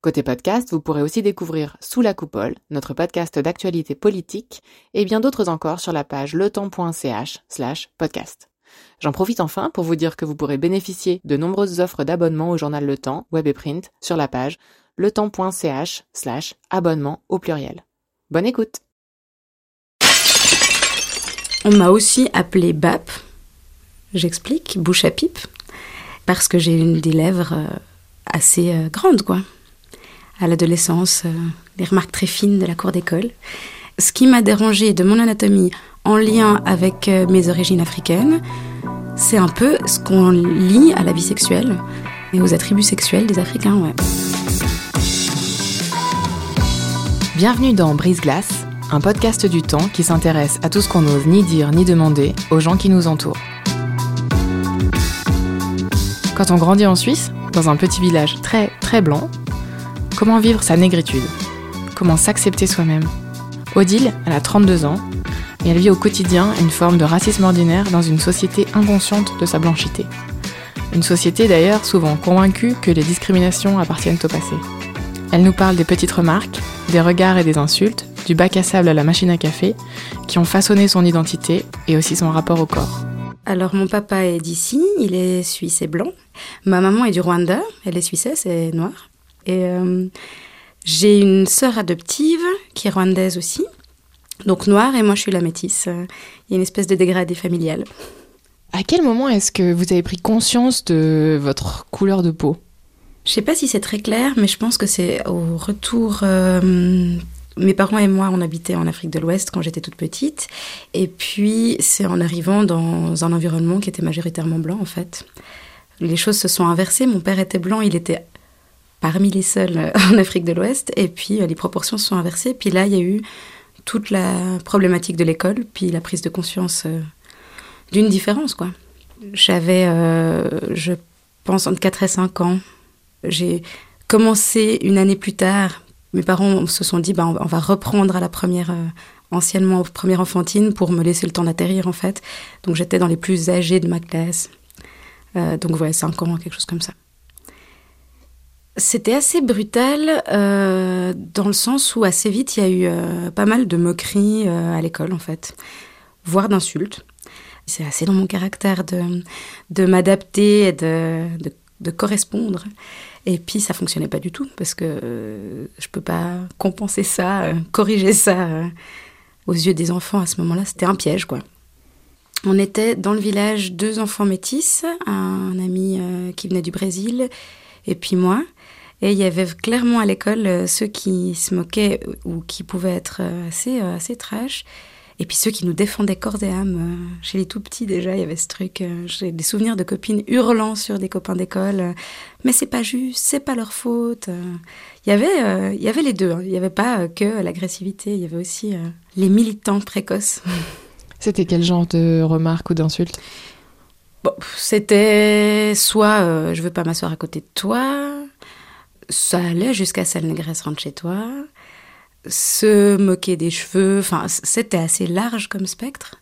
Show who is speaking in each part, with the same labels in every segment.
Speaker 1: Côté podcast, vous pourrez aussi découvrir Sous la coupole, notre podcast d'actualité politique, et bien d'autres encore sur la page letemps.ch slash podcast. J'en profite enfin pour vous dire que vous pourrez bénéficier de nombreuses offres d'abonnement au journal Le Temps, web et print, sur la page letemps.ch slash abonnement au pluriel. Bonne écoute
Speaker 2: On m'a aussi appelé BAP, j'explique, bouche à pipe, parce que j'ai une des lèvres euh, assez euh, grandes, quoi à l'adolescence, euh, les remarques très fines de la cour d'école. Ce qui m'a dérangé de mon anatomie en lien avec euh, mes origines africaines, c'est un peu ce qu'on lie à la vie sexuelle et aux attributs sexuels des Africains.
Speaker 1: Bienvenue dans Brise Glace, un podcast du temps qui s'intéresse à tout ce qu'on n'ose ni dire ni demander aux gens qui nous entourent. Quand on grandit en Suisse, dans un petit village très très blanc, Comment vivre sa négritude? Comment s'accepter soi-même? Odile, elle a 32 ans et elle vit au quotidien une forme de racisme ordinaire dans une société inconsciente de sa blanchité. Une société d'ailleurs souvent convaincue que les discriminations appartiennent au passé. Elle nous parle des petites remarques, des regards et des insultes, du bac à sable à la machine à café, qui ont façonné son identité et aussi son rapport au corps.
Speaker 2: Alors mon papa est d'ici, il est suisse et blanc. Ma maman est du Rwanda, elle est suissesse et noire. Et euh, j'ai une sœur adoptive qui est rwandaise aussi, donc noire, et moi je suis la métisse. Il y a une espèce de dégradé familial.
Speaker 1: À quel moment est-ce que vous avez pris conscience de votre couleur de peau?
Speaker 2: Je sais pas si c'est très clair, mais je pense que c'est au retour. Euh, mes parents et moi, on habitait en Afrique de l'Ouest quand j'étais toute petite. Et puis, c'est en arrivant dans un environnement qui était majoritairement blanc, en fait. Les choses se sont inversées. Mon père était blanc, il était parmi les seuls euh, en Afrique de l'Ouest. Et puis euh, les proportions se sont inversées. Puis là, il y a eu toute la problématique de l'école, puis la prise de conscience euh, d'une différence, quoi. J'avais, je pense, entre 4 et 5 ans. J'ai commencé une année plus tard. Mes parents se sont dit, bah, on va reprendre à la première, anciennement première enfantine, pour me laisser le temps d'atterrir, en fait. Donc j'étais dans les plus âgés de ma classe. donc voilà, 5 ans, quelque chose comme ça. C'était assez brutal euh, dans le sens où assez vite il y a eu euh, pas mal de moqueries euh, à l'école en fait, voire d'insultes. C'est assez dans mon caractère de, de m'adapter et de, de, correspondre. Et puis ça fonctionnait pas du tout parce que je peux pas compenser ça, corriger ça aux yeux des enfants à ce moment-là. C'était un piège quoi. On était dans le village deux enfants métis, un ami qui venait du Brésil et puis moi. Et il y avait clairement à l'école euh, ceux qui se moquaient ou qui pouvaient être euh, assez, euh, assez trash. Et puis ceux qui nous défendaient corps et âme. Chez les tout petits déjà, il y avait ce truc. J'ai des souvenirs de copines hurlant sur des copains d'école. Mais c'est pas juste, c'est pas leur faute. Il y avait, il y avait les deux. Hein. Il n'y avait pas que l'agressivité. Il y avait aussi les militants précoces.
Speaker 1: C'était quel genre de remarques ou d'insultes?
Speaker 2: Bon, c'était soit je veux pas m'asseoir à côté de toi, ça allait jusqu'à Sale Négresse rentre chez toi, se moquer des cheveux, enfin c'était assez large comme spectre.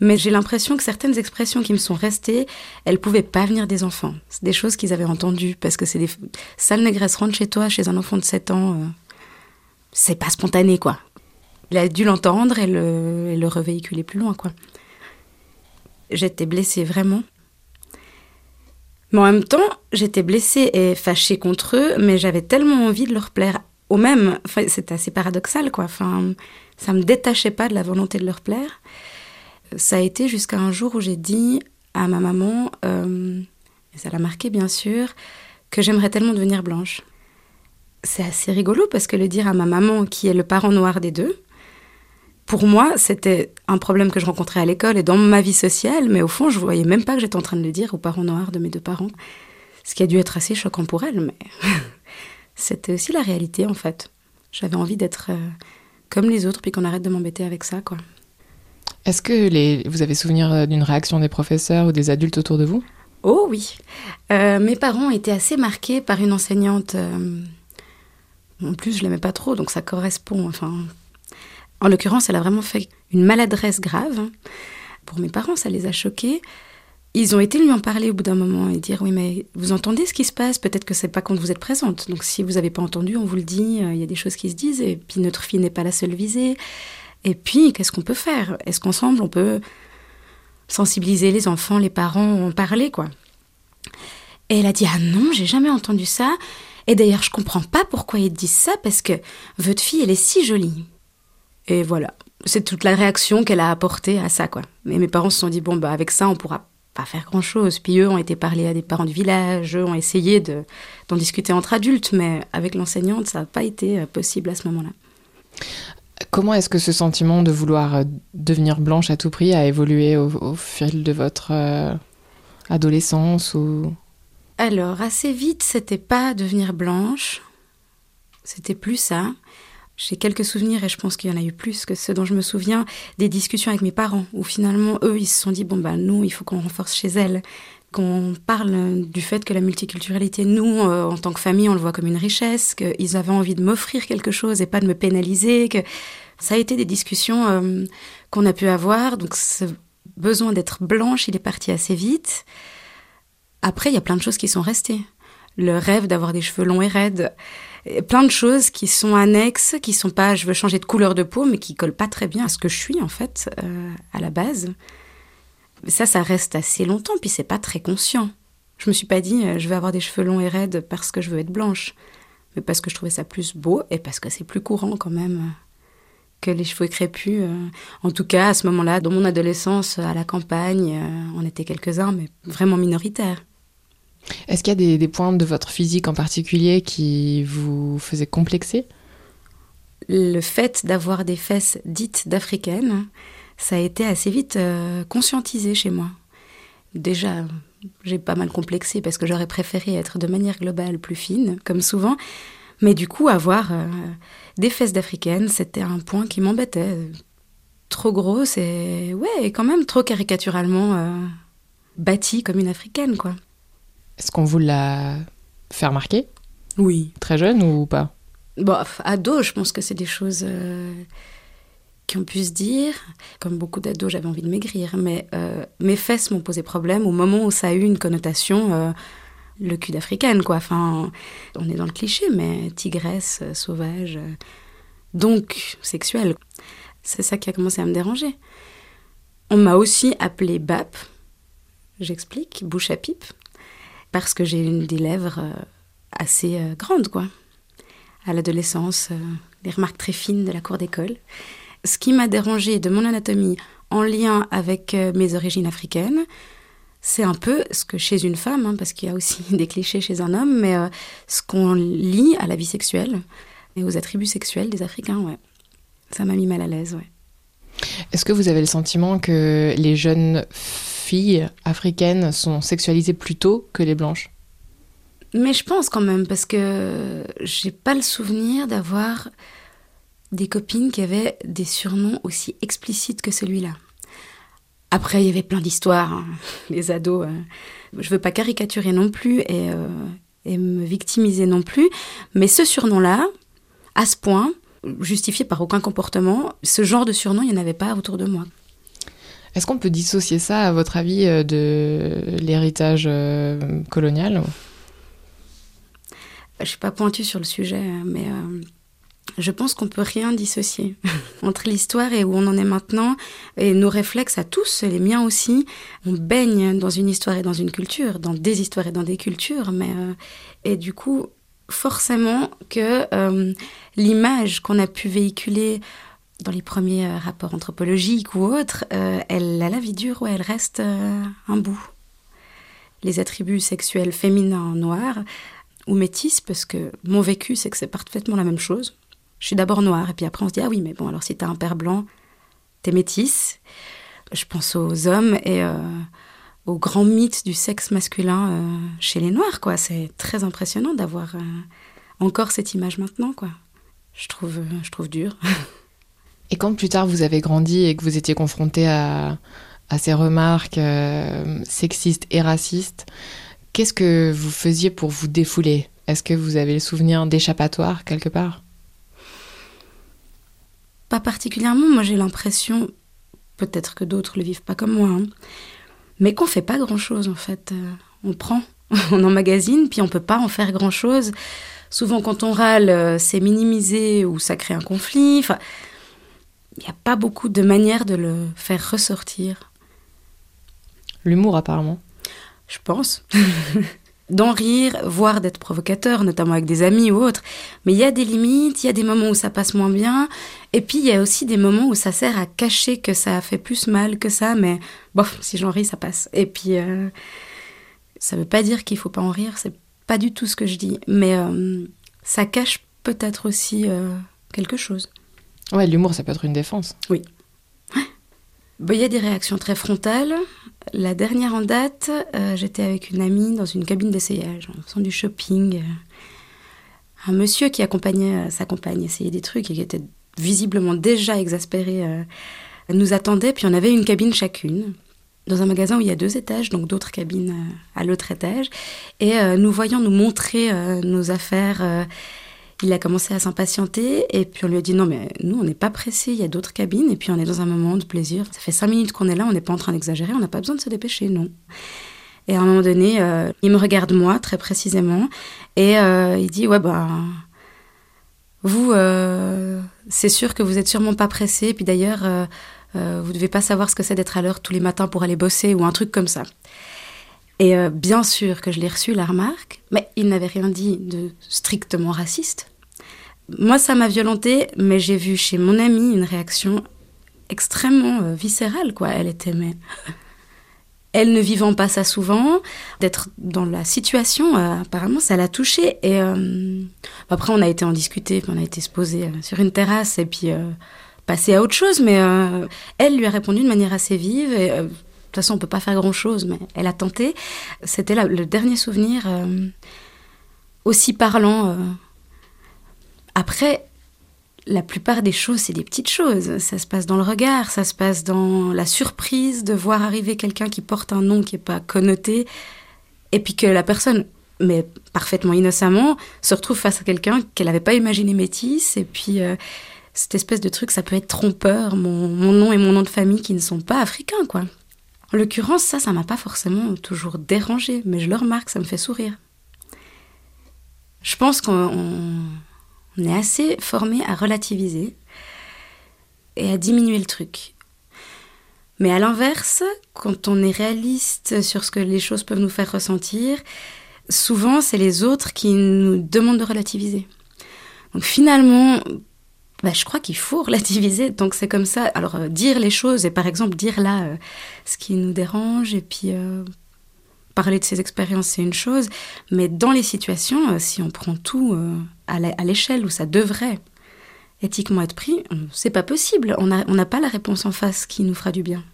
Speaker 2: Mais j'ai l'impression que certaines expressions qui me sont restées, elles pouvaient pas venir des enfants. C'est des choses qu'ils avaient entendues parce que c'est des sale négresse rentre chez toi chez un enfant de 7 ans. Euh, c'est pas spontané quoi. Il a dû l'entendre et le, et le revéhiculer plus loin quoi. J'étais blessée vraiment. Mais en même temps, j'étais blessée et fâchée contre eux, mais j'avais tellement envie de leur plaire au même. Enfin, c'était assez paradoxal, quoi. Enfin, ça me détachait pas de la volonté de leur plaire. Ça a été jusqu'à un jour où j'ai dit à ma maman, euh, et ça l'a marqué bien sûr, que j'aimerais tellement devenir blanche. C'est assez rigolo parce que le dire à ma maman, qui est le parent noir des deux, pour moi, c'était un problème que je rencontrais à l'école et dans ma vie sociale, mais au fond, je voyais même pas que j'étais en train de le dire aux parents noirs de mes deux parents. Ce qui a dû être assez choquant pour elle, mais c'était aussi la réalité en fait. J'avais envie d'être euh, comme les autres, puis qu'on arrête de m'embêter avec ça, quoi.
Speaker 1: Est-ce que les... vous avez souvenir d'une réaction des professeurs ou des adultes autour de vous?
Speaker 2: Oh oui. mes parents étaient assez marqués par une enseignante. En plus, je l'aimais pas trop, donc ça correspond. Enfin, en l'occurrence, elle a vraiment fait une maladresse grave. Pour mes parents, ça les a choqués. Ils ont été lui en parler au bout d'un moment et dire oui mais vous entendez ce qui se passe? Peut-être que c'est pas quand vous êtes présente. Donc si vous n'avez pas entendu on vous le dit euh, il y a des choses qui se disent et puis notre fille n'est pas la seule visée. Et puis qu'est-ce qu'on peut faire? Est-ce qu'ensemble on peut sensibiliser les enfants les parents en parler quoi? Et elle a dit ah non j'ai jamais entendu ça. Et d'ailleurs je comprends pas pourquoi ils disent ça parce que votre fille elle est si jolie et voilà c'est toute la réaction qu'elle a apportée à ça quoi mais mes parents se sont dit bon bah avec ça on pourra pas faire grand-chose. Puis eux ont été parlés à des parents du village, eux ont essayé d'en discuter entre adultes, mais avec l'enseignante, ça n'a pas été euh, possible à ce moment-là.
Speaker 1: Comment est-ce que ce sentiment de vouloir euh, devenir blanche à tout prix a évolué au, fil de votre euh, adolescence ou...
Speaker 2: Alors, assez vite, c'était pas devenir blanche, c'était plus ça. J'ai quelques souvenirs, et je pense qu'il y en a eu plus que ceux dont je me souviens, des discussions avec mes parents, où finalement, eux, ils se sont dit, bon, bah, nous, il faut qu'on renforce chez elles, qu'on parle du fait que la multiculturalité, nous, euh, en tant que famille, on le voit comme une richesse, qu'ils avaient envie de m'offrir quelque chose et pas de me pénaliser, que ça a été des discussions euh, qu'on a pu avoir, donc ce besoin d'être blanche, il est parti assez vite. Après, il y a plein de choses qui sont restées. Le rêve d'avoir des cheveux longs et raides, plein de choses qui sont annexes, qui sont pas, je veux changer de couleur de peau, mais qui collent pas très bien à ce que je suis en fait euh, à la base. Ça, ça reste assez longtemps, puis c'est pas très conscient. Je me suis pas dit, euh, je vais avoir des cheveux longs et raides parce que je veux être blanche, mais parce que je trouvais ça plus beau et parce que c'est plus courant quand même euh, que les cheveux crépus. En tout cas, à ce moment-là, dans mon adolescence, à la campagne, on était quelques-uns, mais vraiment minoritaires.
Speaker 1: Est-ce qu'il y a des, points de votre physique en particulier qui vous faisaient complexer?
Speaker 2: Le fait d'avoir des fesses dites d'africaines, ça a été assez vite euh, conscientisé chez moi. Déjà, j'ai pas mal complexé parce que j'aurais préféré être de manière globale plus fine, comme souvent. Mais du coup, avoir euh, des fesses d'africaines, c'était un point qui m'embêtait. Trop grosse et, ouais, quand même trop caricaturalement euh, bâtie comme une africaine, quoi.
Speaker 1: Est-ce qu'on vous l'a fait remarquer
Speaker 2: Oui.
Speaker 1: Très jeune ou pas
Speaker 2: Bon, ado, je pense que c'est des choses euh, qui ont pu se dire. Comme beaucoup d'ados, j'avais envie de maigrir, mais euh, mes fesses m'ont posé problème au moment où ça a eu une connotation euh, le cul d'africaine, quoi. Enfin, on est dans le cliché, mais tigresse, sauvage, donc sexuelle. C'est ça qui a commencé à me déranger. On m'a aussi appelé BAP, j'explique, bouche à pipe parce que j'ai une des lèvres euh, assez euh, grandes, quoi. À l'adolescence, euh, des remarques très fines de la cour d'école. Ce qui m'a dérangé de mon anatomie en lien avec mes origines africaines, c'est un peu ce que chez une femme, hein, parce qu'il y a aussi des clichés chez un homme, mais ce qu'on lie à la vie sexuelle et aux attributs sexuels des Africains, ouais. Ça m'a mis mal à l'aise, ouais.
Speaker 1: Est-ce que vous avez le sentiment que les jeunes filles africaines sont sexualisées plus tôt que les blanches
Speaker 2: Mais je pense quand même, parce que j'ai pas le souvenir d'avoir des copines qui avaient des surnoms aussi explicites que celui-là. Après, il y avait plein d'histoires, hein. les ados. Euh, je veux pas caricaturer non plus et, euh, et me victimiser non plus, mais ce surnom-là, à ce point, justifié par aucun comportement, ce genre de surnom, il n'y en avait pas autour de moi.
Speaker 1: Est-ce qu'on peut dissocier ça, à votre avis, euh, de l'héritage euh, colonial
Speaker 2: Je ne suis pas pointue sur le sujet, mais euh, je pense qu'on peut rien dissocier entre l'histoire et où on en est maintenant, et nos réflexes à tous, les miens aussi. On baigne dans une histoire et dans une culture, dans des histoires et dans des cultures, mais et du coup, forcément que l'image qu'on a pu véhiculer dans les premiers euh, rapports anthropologiques ou autres, euh, elle a la vie dure, ouais, elle reste euh, un bout. Les attributs sexuels féminins noirs ou métis, parce que mon vécu, c'est que c'est parfaitement la même chose. Je suis d'abord noire, et puis après on se dit, ah oui, mais bon, alors si t'as un père blanc, t'es métisse. Je pense aux hommes et au grand mythe du sexe masculin chez les noirs, quoi. C'est très impressionnant d'avoir encore cette image maintenant, quoi. Je trouve, je trouve dur.
Speaker 1: Et quand plus tard vous avez grandi et que vous étiez confronté à, ces remarques euh, sexistes et racistes, qu'est-ce que vous faisiez pour vous défouler? Est-ce que vous avez le souvenir d'échappatoire quelque part?
Speaker 2: Pas particulièrement. Moi, j'ai l'impression, peut-être que d'autres le vivent pas comme moi, hein, mais qu'on fait pas grand-chose en fait. Euh, on prend, on emmagasine, puis on peut pas en faire grand-chose. Souvent, quand on râle, euh, c'est minimisé ou ça crée un conflit. Il n'y a pas beaucoup de manières de le faire ressortir.
Speaker 1: L'humour, apparemment.
Speaker 2: Je pense. D'en rire, voire d'être provocateur, notamment avec des amis ou autres. Mais il y a des limites, il y a des moments où ça passe moins bien. Et puis, il y a aussi des moments où ça sert à cacher que ça a fait plus mal que ça. Mais bof, si j'en ris, ça passe. Et puis, euh, ça ne veut pas dire qu'il faut pas en rire. C'est pas du tout ce que je dis. Mais euh, ça cache peut-être aussi euh, quelque chose.
Speaker 1: Ouais, l'humour, ça peut être une défense.
Speaker 2: Oui. Bah, il y a des réactions très frontales. La dernière en date, euh, j'étais avec une amie dans une cabine d'essayage, en faisant du shopping. Un monsieur qui accompagnait euh, sa compagne essayer des trucs et qui était visiblement déjà exaspéré euh, nous attendait. Puis on avait une cabine chacune dans un magasin où il y a deux étages, donc d'autres cabines à l'autre étage. Et nous voyons nous montrer nos affaires il a commencé à s'impatienter et puis on lui a dit non mais nous on n'est pas pressé, il y a d'autres cabines et puis on est dans un moment de plaisir. Ça fait cinq minutes qu'on est là, on n'est pas en train d'exagérer, on n'a pas besoin de se dépêcher, non. Et à un moment donné, euh, il me regarde moi très précisément et euh, il dit ouais bah vous euh, c'est sûr que vous êtes sûrement pas pressé puis d'ailleurs vous devez pas savoir ce que c'est d'être à l'heure tous les matins pour aller bosser ou un truc comme ça. Et euh, bien sûr que je l'ai reçu, la remarque, mais il n'avait rien dit de strictement raciste. Moi, ça m'a violenté, mais j'ai vu chez mon amie une réaction extrêmement euh, viscérale, quoi. Elle était, mais. Elle ne vivant pas ça souvent, d'être dans la situation, euh, apparemment, ça l'a touchée. Et après, on a été en discuter, on a été se poser sur une terrasse et puis passer à autre chose, mais elle lui a répondu de manière assez vive. Toute façon, on peut pas faire grand-chose, mais elle a tenté. C'était le dernier souvenir euh, aussi parlant. Euh. Après, la plupart des choses, c'est des petites choses. Ça se passe dans le regard, ça se passe dans la surprise de voir arriver quelqu'un qui porte un nom qui n'est pas connoté, et puis que la personne, mais parfaitement innocemment, se retrouve face à quelqu'un qu'elle n'avait pas imaginé métisse, et puis euh, cette espèce de truc, ça peut être trompeur, mon, mon, nom et mon nom de famille qui ne sont pas africains, quoi. En l'occurrence, ça, ça m'a pas forcément toujours dérangé, mais je le remarque, ça me fait sourire. Je pense qu'on est assez formé à relativiser et à diminuer le truc. Mais à l'inverse, quand on est réaliste sur ce que les choses peuvent nous faire ressentir, souvent c'est les autres qui nous demandent de relativiser. Donc finalement, bah, je crois qu'il faut relativiser. Donc c'est comme ça. Alors euh, dire les choses et par exemple dire là euh, ce qui nous dérange et puis euh, parler de ses expériences c'est une chose, mais dans les situations, si on prend tout à l'échelle où ça devrait éthiquement être pris, c'est pas possible. On n'a pas la réponse en face qui nous fera du bien.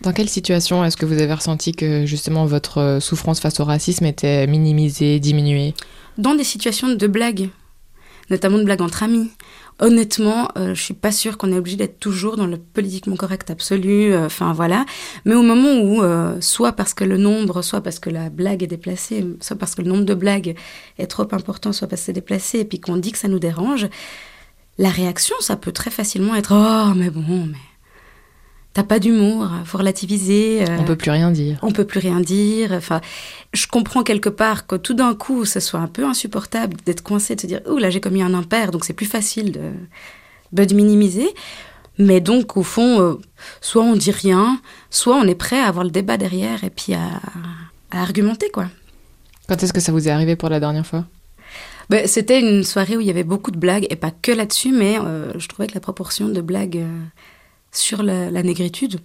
Speaker 1: Dans quelle situation est-ce que vous avez ressenti que justement votre souffrance face au racisme était minimisée, diminuée?
Speaker 2: Dans des situations de blagues, notamment de blagues entre amis, honnêtement, euh, je suis pas sûre qu'on est obligé d'être toujours dans le politiquement correct absolu. Euh, enfin voilà. Mais au moment où, euh, soit parce que le nombre, soit parce que la blague est déplacée, soit parce que le nombre de blagues est trop important, soit parce que c'est déplacé, et puis qu'on dit que ça nous dérange, la réaction, ça peut très facilement être oh mais bon, mais t'as pas d'humour, faut relativiser.
Speaker 1: on peut plus rien dire.
Speaker 2: On peut plus rien dire. Enfin, je comprends quelque part que tout d'un coup, ce soit un peu insupportable d'être coincé, de se dire, oh là, j'ai commis un impair, donc c'est plus facile de, bah, de minimiser. Mais donc, au fond, euh, soit on dit rien, soit on est prêt à avoir le débat derrière et puis à, argumenter, quoi.
Speaker 1: Quand est-ce que ça vous est arrivé pour la dernière fois?
Speaker 2: Ben, C'était une soirée où il y avait beaucoup de blagues, et pas que là-dessus, mais euh, je trouvais que la proportion de blagues euh, sur la, négritude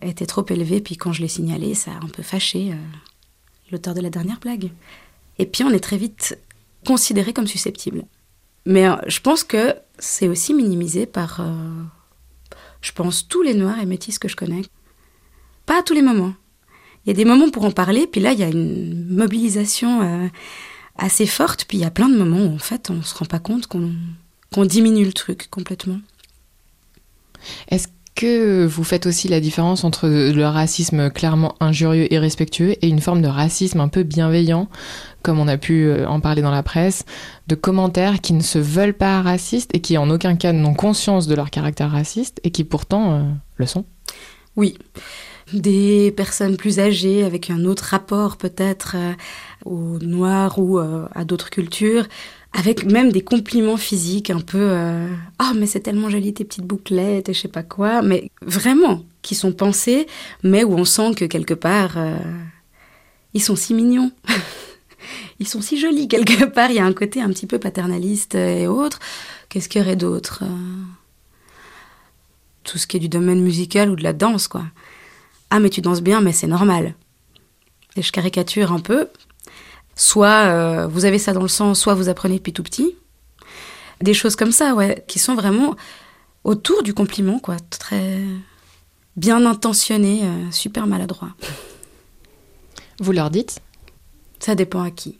Speaker 2: était trop élevée, puis quand je l'ai signalé, ça a un peu fâché l'auteur de la dernière blague. Et puis on est très vite considéré comme susceptible. Mais euh, je pense que c'est aussi minimisé par, euh, je pense, tous les noirs et métis que je connais. Pas à tous les moments. Il y a des moments pour en parler, puis là, il y a une mobilisation euh, assez forte, puis il y a plein de moments où, en fait, on ne se rend pas compte qu'on diminue le truc complètement.
Speaker 1: Est-ce que vous faites aussi la différence entre le racisme clairement injurieux et respectueux et une forme de racisme un peu bienveillant, comme on a pu euh, en parler dans la presse, de commentaires qui ne se veulent pas racistes et qui en aucun cas n'ont conscience de leur caractère raciste et qui pourtant euh, le sont?
Speaker 2: Oui. Des personnes plus âgées avec un autre rapport peut-être euh, au noir ou à d'autres cultures avec même des compliments physiques un peu euh, oh, mais c'est tellement joli tes petites bouclettes et je sais pas quoi mais vraiment qui sont pensés mais où on sent que quelque part euh, ils sont si mignons. Ils sont si jolis quelque part. Il y a un côté un petit peu paternaliste et autre. Qu'est-ce qu'il y aurait d'autre euh, tout ce qui est du domaine musical ou de la danse quoi ah mais tu danses bien mais c'est normal et je caricature un peu Soit euh, vous avez ça dans le sang, soit vous apprenez depuis tout petit. Des choses comme ça, ouais, qui sont vraiment autour du compliment, quoi. Très bien intentionné, euh, super maladroit.
Speaker 1: Vous leur dites?
Speaker 2: Ça dépend à qui.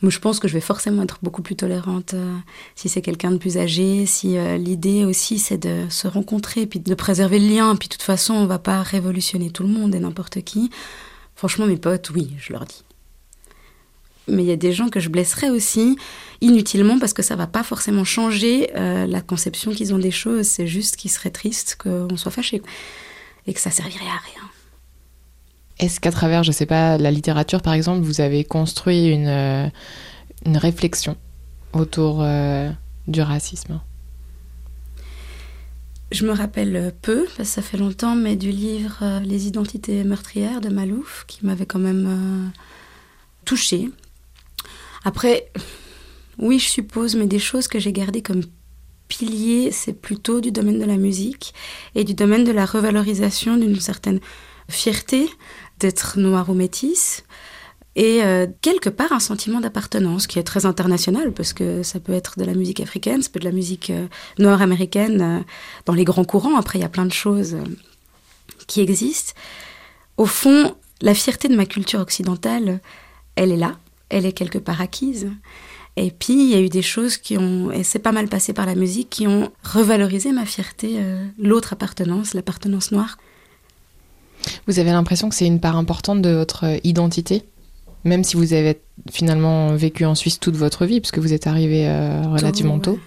Speaker 2: Moi, je pense que je vais forcément être beaucoup plus tolérante euh, si c'est quelqu'un de plus âgé, si l'idée aussi c'est de se rencontrer, puis de préserver le lien, puis de toute façon on va pas révolutionner tout le monde et n'importe qui. Franchement, mes potes, oui, je leur dis mais il y a des gens que je blesserais aussi inutilement parce que ça va pas forcément changer euh, la conception qu'ils ont des choses. C'est juste qu'ils seraient tristes qu'on soit fâché et que ça servirait à rien.
Speaker 1: Est-ce qu'à travers, je sais pas, la littérature par exemple, vous avez construit une, euh, une réflexion autour euh, du racisme?
Speaker 2: Je me rappelle peu, parce que ça fait longtemps, mais du livre Les identités meurtrières de Malouf, qui m'avait quand même touchée. Après, oui, je suppose, mais des choses que j'ai gardées comme piliers, c'est plutôt du domaine de la musique et du domaine de la revalorisation d'une certaine fierté d'être noir ou métisse et euh, quelque part un sentiment d'appartenance qui est très international parce que ça peut être de la musique africaine, ça peut être de la musique euh, nord-américaine euh, dans les grands courants. Après, il y a plein de choses qui existent. Au fond, la fierté de ma culture occidentale, elle est là elle est quelque part acquise. Et puis, il y a eu des choses qui ont, et c'est pas mal passé par la musique, qui ont revalorisé ma fierté, euh, l'autre appartenance, l'appartenance noire.
Speaker 1: Vous avez l'impression que c'est une part importante de votre identité même si vous avez finalement vécu en Suisse toute votre vie, puisque vous êtes arrivé euh, relativement tôt.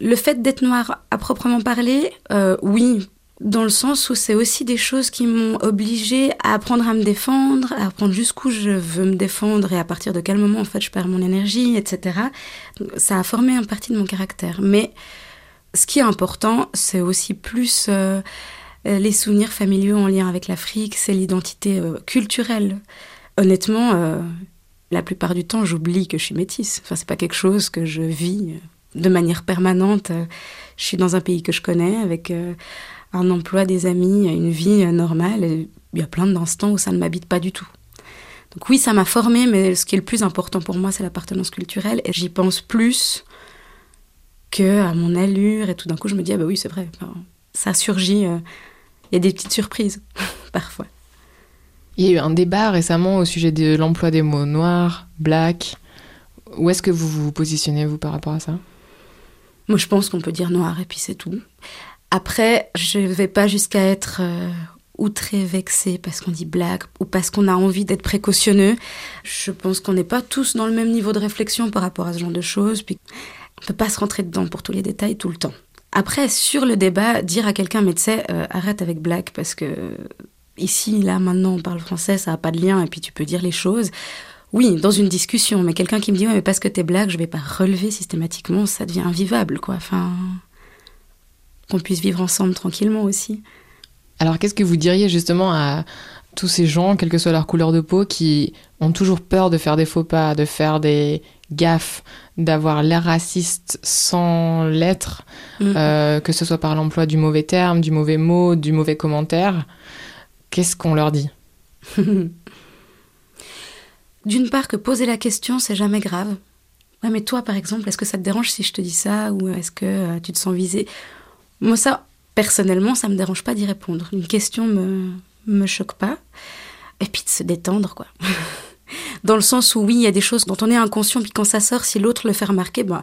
Speaker 2: Le fait d'être noir à proprement parler, euh, oui, dans le sens où c'est aussi des choses qui m'ont obligée à apprendre à me défendre, à apprendre jusqu'où je veux me défendre et à partir de quel moment en fait je perds mon énergie, etc. Ça a formé une partie de mon caractère. Mais ce qui est important, c'est aussi plus euh, les souvenirs familiaux en lien avec l'Afrique, c'est l'identité euh, culturelle. Honnêtement, euh, la plupart du temps, j'oublie que je suis métisse. Enfin, c'est pas quelque chose que je vis de manière permanente. Je suis dans un pays que je connais avec un emploi, des amis, une vie normale. il y a plein d'instants où ça ne m'habite pas du tout. Donc oui, ça m'a formée, mais ce qui est le plus important pour moi, c'est l'appartenance culturelle. Et j'y pense plus que à mon allure. Et tout d'un coup, je me dis, ah bah oui, c'est vrai. ça surgit. Euh, il y a des petites surprises, parfois.
Speaker 1: Il y a eu un débat récemment au sujet de l'emploi des mots noir, black. Où est-ce que vous vous positionnez, vous, par rapport à ça?
Speaker 2: Moi, je pense qu'on peut dire noir et puis c'est tout. Après, je ne vais pas jusqu'à être euh, outré, vexé parce qu'on dit blague ou parce qu'on a envie d'être précautionneux. Je pense qu'on n'est pas tous dans le même niveau de réflexion par rapport à ce genre de choses. Puis on peut pas se rentrer dedans pour tous les détails tout le temps. Après, sur le débat, dire à quelqu'un, mais tu sais, arrête avec blague parce que ici, là, maintenant, on parle français, ça n'a pas de lien et puis tu peux dire les choses. Oui, dans une discussion, mais quelqu'un qui me dit, ouais, mais parce que t'es blague, je vais pas relever systématiquement, ça devient invivable, quoi. Enfin qu'on puisse vivre ensemble tranquillement aussi.
Speaker 1: Alors qu'est-ce que vous diriez justement à tous ces gens, quelle que soit leur couleur de peau, qui ont toujours peur de faire des faux pas, de faire des gaffes, d'avoir l'air raciste sans l'être, mm. euh, que ce soit par l'emploi du mauvais terme, du mauvais mot, du mauvais commentaire, qu'est-ce qu'on leur dit?
Speaker 2: D'une part que poser la question, c'est jamais grave. Ouais, mais toi, par exemple, est-ce que ça te dérange si je te dis ça? Ou est-ce que euh, tu te sens visé moi, ça, personnellement, ça me dérange pas d'y répondre. Une question me, me choque pas. Et puis de se détendre, quoi. Dans le sens où, oui, il y a des choses dont on est inconscient, puis quand ça sort, si l'autre le fait remarquer, bah,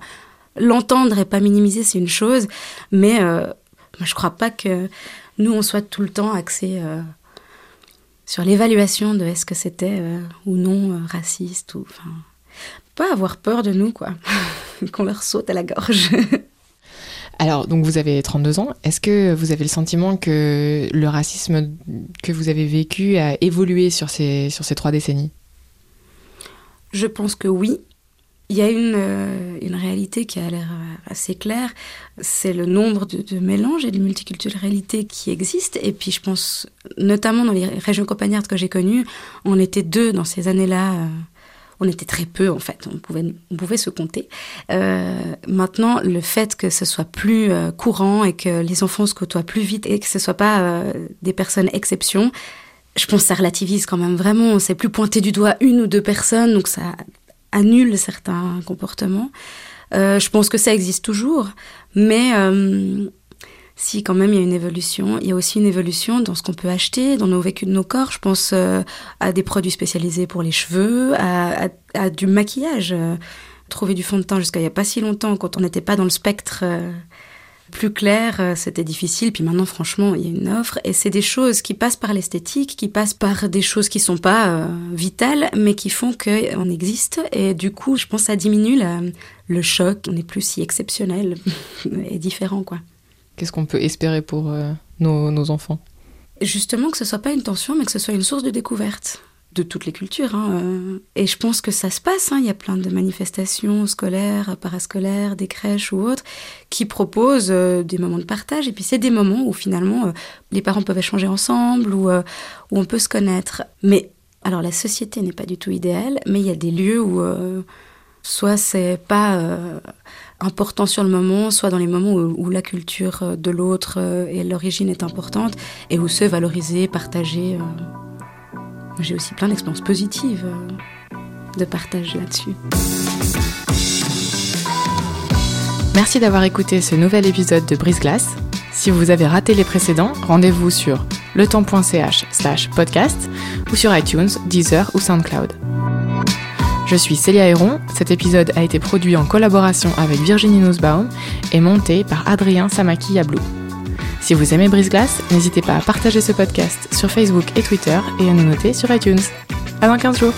Speaker 2: l'entendre et pas minimiser, c'est une chose. Mais euh, Moi, je crois pas que nous, on soit tout le temps axé sur l'évaluation de est-ce que c'était ou non raciste ou pas avoir peur de nous quoi qu'on leur saute à la gorge
Speaker 1: alors, donc vous avez 32 ans. Est-ce que vous avez le sentiment que le racisme que vous avez vécu a évolué sur ces, sur ces trois décennies?
Speaker 2: Je pense que oui. Il y a une, euh, une réalité qui a l'air euh, assez claire, c'est le nombre de, mélanges et de multiculturalité qui existent. Et puis je pense, notamment dans les régions campagnardes que j'ai connues, on était deux dans ces années-là. Euh, on était très peu en fait, on pouvait, on pouvait se compter. Euh, maintenant, le fait que ce soit plus euh, courant et que les enfants se côtoient plus vite et que ce soit pas euh, des personnes exceptions, je pense que ça relativise quand même vraiment. C'est plus pointer du doigt une ou deux personnes, donc ça annule certains comportements. je pense que ça existe toujours, mais si quand même il y a une évolution, il y a aussi une évolution dans ce qu'on peut acheter, dans nos vécus de nos corps. Je pense euh, à des produits spécialisés pour les cheveux, à, du maquillage. Euh, trouver du fond de teint jusqu'à il n'y a pas si longtemps, quand on n'était pas dans le spectre euh, plus clair, c'était difficile. Puis maintenant, franchement, il y a une offre. Et c'est des choses qui passent par l'esthétique, qui passent par des choses qui sont pas vitales, mais qui font qu'on existe. Et du coup, je pense que ça diminue le choc. On n'est plus si exceptionnel et différent, quoi.
Speaker 1: Qu'est-ce qu'on peut espérer pour euh, nos, enfants?
Speaker 2: Justement, que ce soit pas une tension, mais que ce soit une source de découverte de toutes les cultures. Hein, euh. Et je pense que ça se passe. Hein. Il y a plein de manifestations scolaires, parascolaires, des crèches ou autres qui proposent euh, des moments de partage. Et puis c'est des moments où finalement les parents peuvent échanger ensemble, où, où on peut se connaître. Mais alors la société n'est pas du tout idéale, mais il y a des lieux où soit c'est pas important sur le moment, soit dans les moments où, la culture euh, de l'autre euh, et l'origine est importante, et où se valoriser, partager. Euh. J'ai aussi plein d'expériences positives de partage là-dessus.
Speaker 1: Merci d'avoir écouté ce nouvel épisode de Brise Glace. Si vous avez raté les précédents, rendez-vous sur letemps.ch slash podcast ou sur iTunes, Deezer ou SoundCloud. Je suis Célia Héron. Cet épisode a été produit en collaboration avec Virginie Nussbaum et monté par Adrien Samaki Yablou. Si vous aimez Brise Glace, n'hésitez pas à partager ce podcast sur Facebook et Twitter et à nous noter sur iTunes. À dans 15 jours!